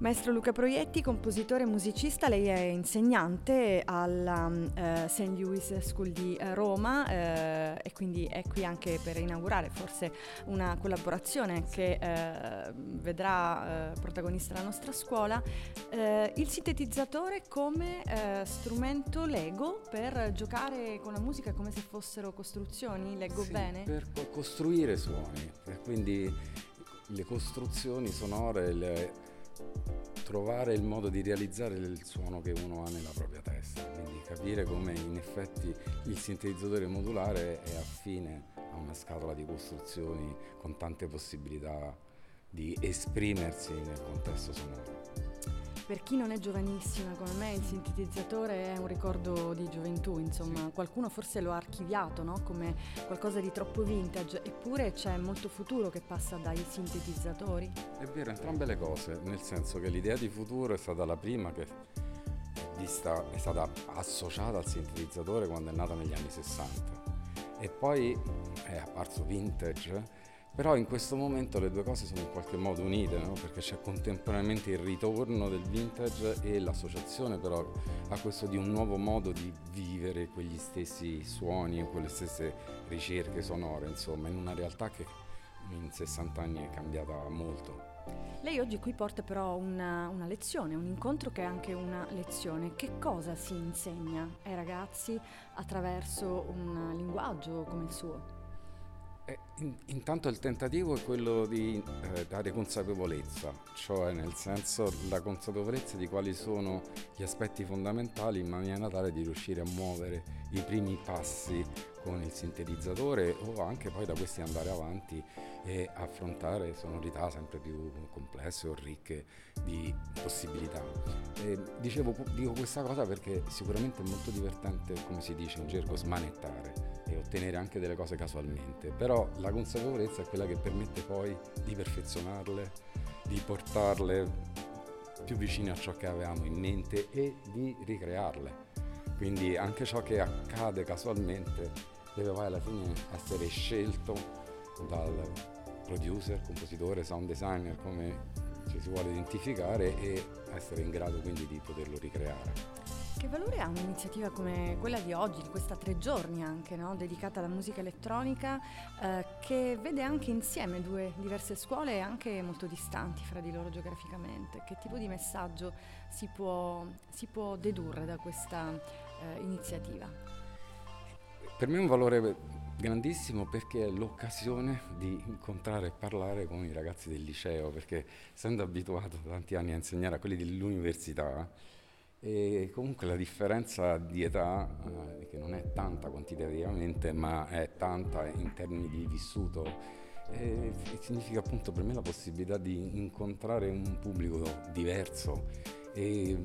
Maestro Luca Proietti, compositore e musicista, lei è insegnante alla uh, St. Louis School di uh, Roma uh, e quindi è qui anche per inaugurare forse una collaborazione che vedrà protagonista la nostra scuola. il sintetizzatore come strumento Lego per giocare con la musica come se fossero costruzioni, leggo sì, bene? Per costruire suoni, e quindi le costruzioni sonore, le trovare il modo di realizzare il suono che uno ha nella propria testa, quindi capire come in effetti il sintetizzatore modulare è affine a una scatola di costruzioni con tante possibilità di esprimersi nel contesto sonoro. Per chi non è giovanissima come me il sintetizzatore è un ricordo di gioventù, insomma sì. qualcuno forse lo ha archiviato no? come qualcosa di troppo vintage, eppure c'è molto futuro che passa dai sintetizzatori. È vero, entrambe le cose, nel senso che l'idea di futuro è stata la prima che vista, è stata associata al sintetizzatore quando è nata negli anni 60 e poi è apparso vintage però in questo momento le due cose sono in qualche modo unite, no? perché c'è contemporaneamente il ritorno del vintage e l'associazione però a questo di un nuovo modo di vivere quegli stessi suoni quelle stesse ricerche sonore, insomma, in una realtà che in 60 anni è cambiata molto. Lei oggi qui porta però una, una, lezione, un incontro che è anche una lezione. Che cosa si insegna ai ragazzi attraverso un linguaggio come il suo? Eh, in, intanto il tentativo è quello di eh, dare consapevolezza, cioè nel senso la consapevolezza di quali sono gli aspetti fondamentali in maniera tale di riuscire a muovere i primi passi con il sintetizzatore o anche poi da questi andare avanti e affrontare sonorità sempre più complesse o ricche di possibilità. E dicevo, dico questa cosa perché sicuramente è molto divertente, come si dice in gergo, smanettare e ottenere anche delle cose casualmente, però la consapevolezza è quella che permette poi di perfezionarle, di portarle più vicine a ciò che avevamo in mente e di ricrearle. Quindi anche ciò che accade casualmente deve poi alla fine essere scelto dal producer, compositore, sound designer, come ci si vuole identificare e essere in grado quindi di poterlo ricreare. Che valore ha un'iniziativa come quella di oggi, di questa tre giorni anche, no? dedicata alla musica elettronica, eh, che vede anche insieme due diverse scuole anche molto distanti fra di loro geograficamente? Che tipo di messaggio si può, si può dedurre da questa eh, iniziativa? Per me è un valore grandissimo perché è l'occasione di incontrare e parlare con i ragazzi del liceo, perché essendo abituato da tanti anni a insegnare a quelli dell'università, e comunque la differenza di età, eh, che non è tanta quantitativamente, ma è tanta in termini di vissuto, eh, significa appunto per me la possibilità di incontrare un pubblico diverso. E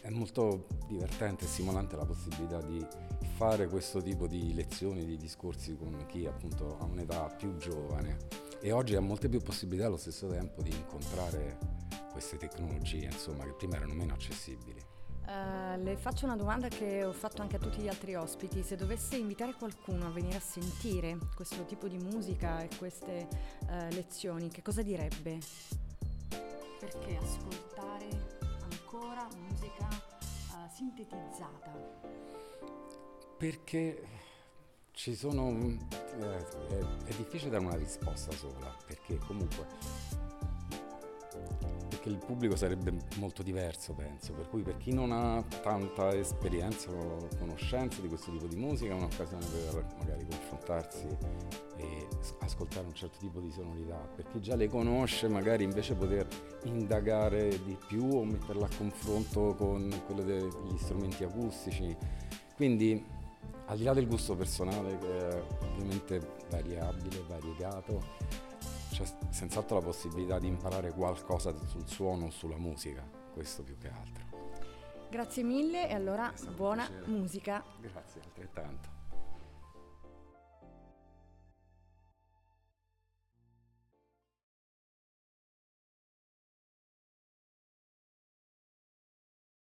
è molto divertente e stimolante la possibilità di fare questo tipo di lezioni, di discorsi con chi appunto ha un'età più giovane e oggi ha molte più possibilità allo stesso tempo di incontrare queste tecnologie, insomma, che prima erano meno accessibili. Uh, le faccio una domanda che ho fatto anche a tutti gli altri ospiti. Se dovesse invitare qualcuno a venire a sentire questo tipo di musica e queste uh, lezioni, che cosa direbbe? Perché ascoltare ancora musica uh, sintetizzata? Perché ci sono... Eh, è, è difficile dare una risposta sola, perché comunque perché il pubblico sarebbe molto diverso, penso. Per cui per chi non ha tanta esperienza o conoscenza di questo tipo di musica è un'occasione per magari confrontarsi e ascoltare un certo tipo di sonorità. Per chi già le conosce, magari invece poter indagare di più o metterla a confronto con quello degli strumenti acustici. Quindi al di là del gusto personale che è ovviamente variabile, variegato, c'è senz'altro la possibilità di imparare qualcosa sul suono o sulla musica, questo più che altro. Grazie mille e allora buona musica. Grazie altrettanto.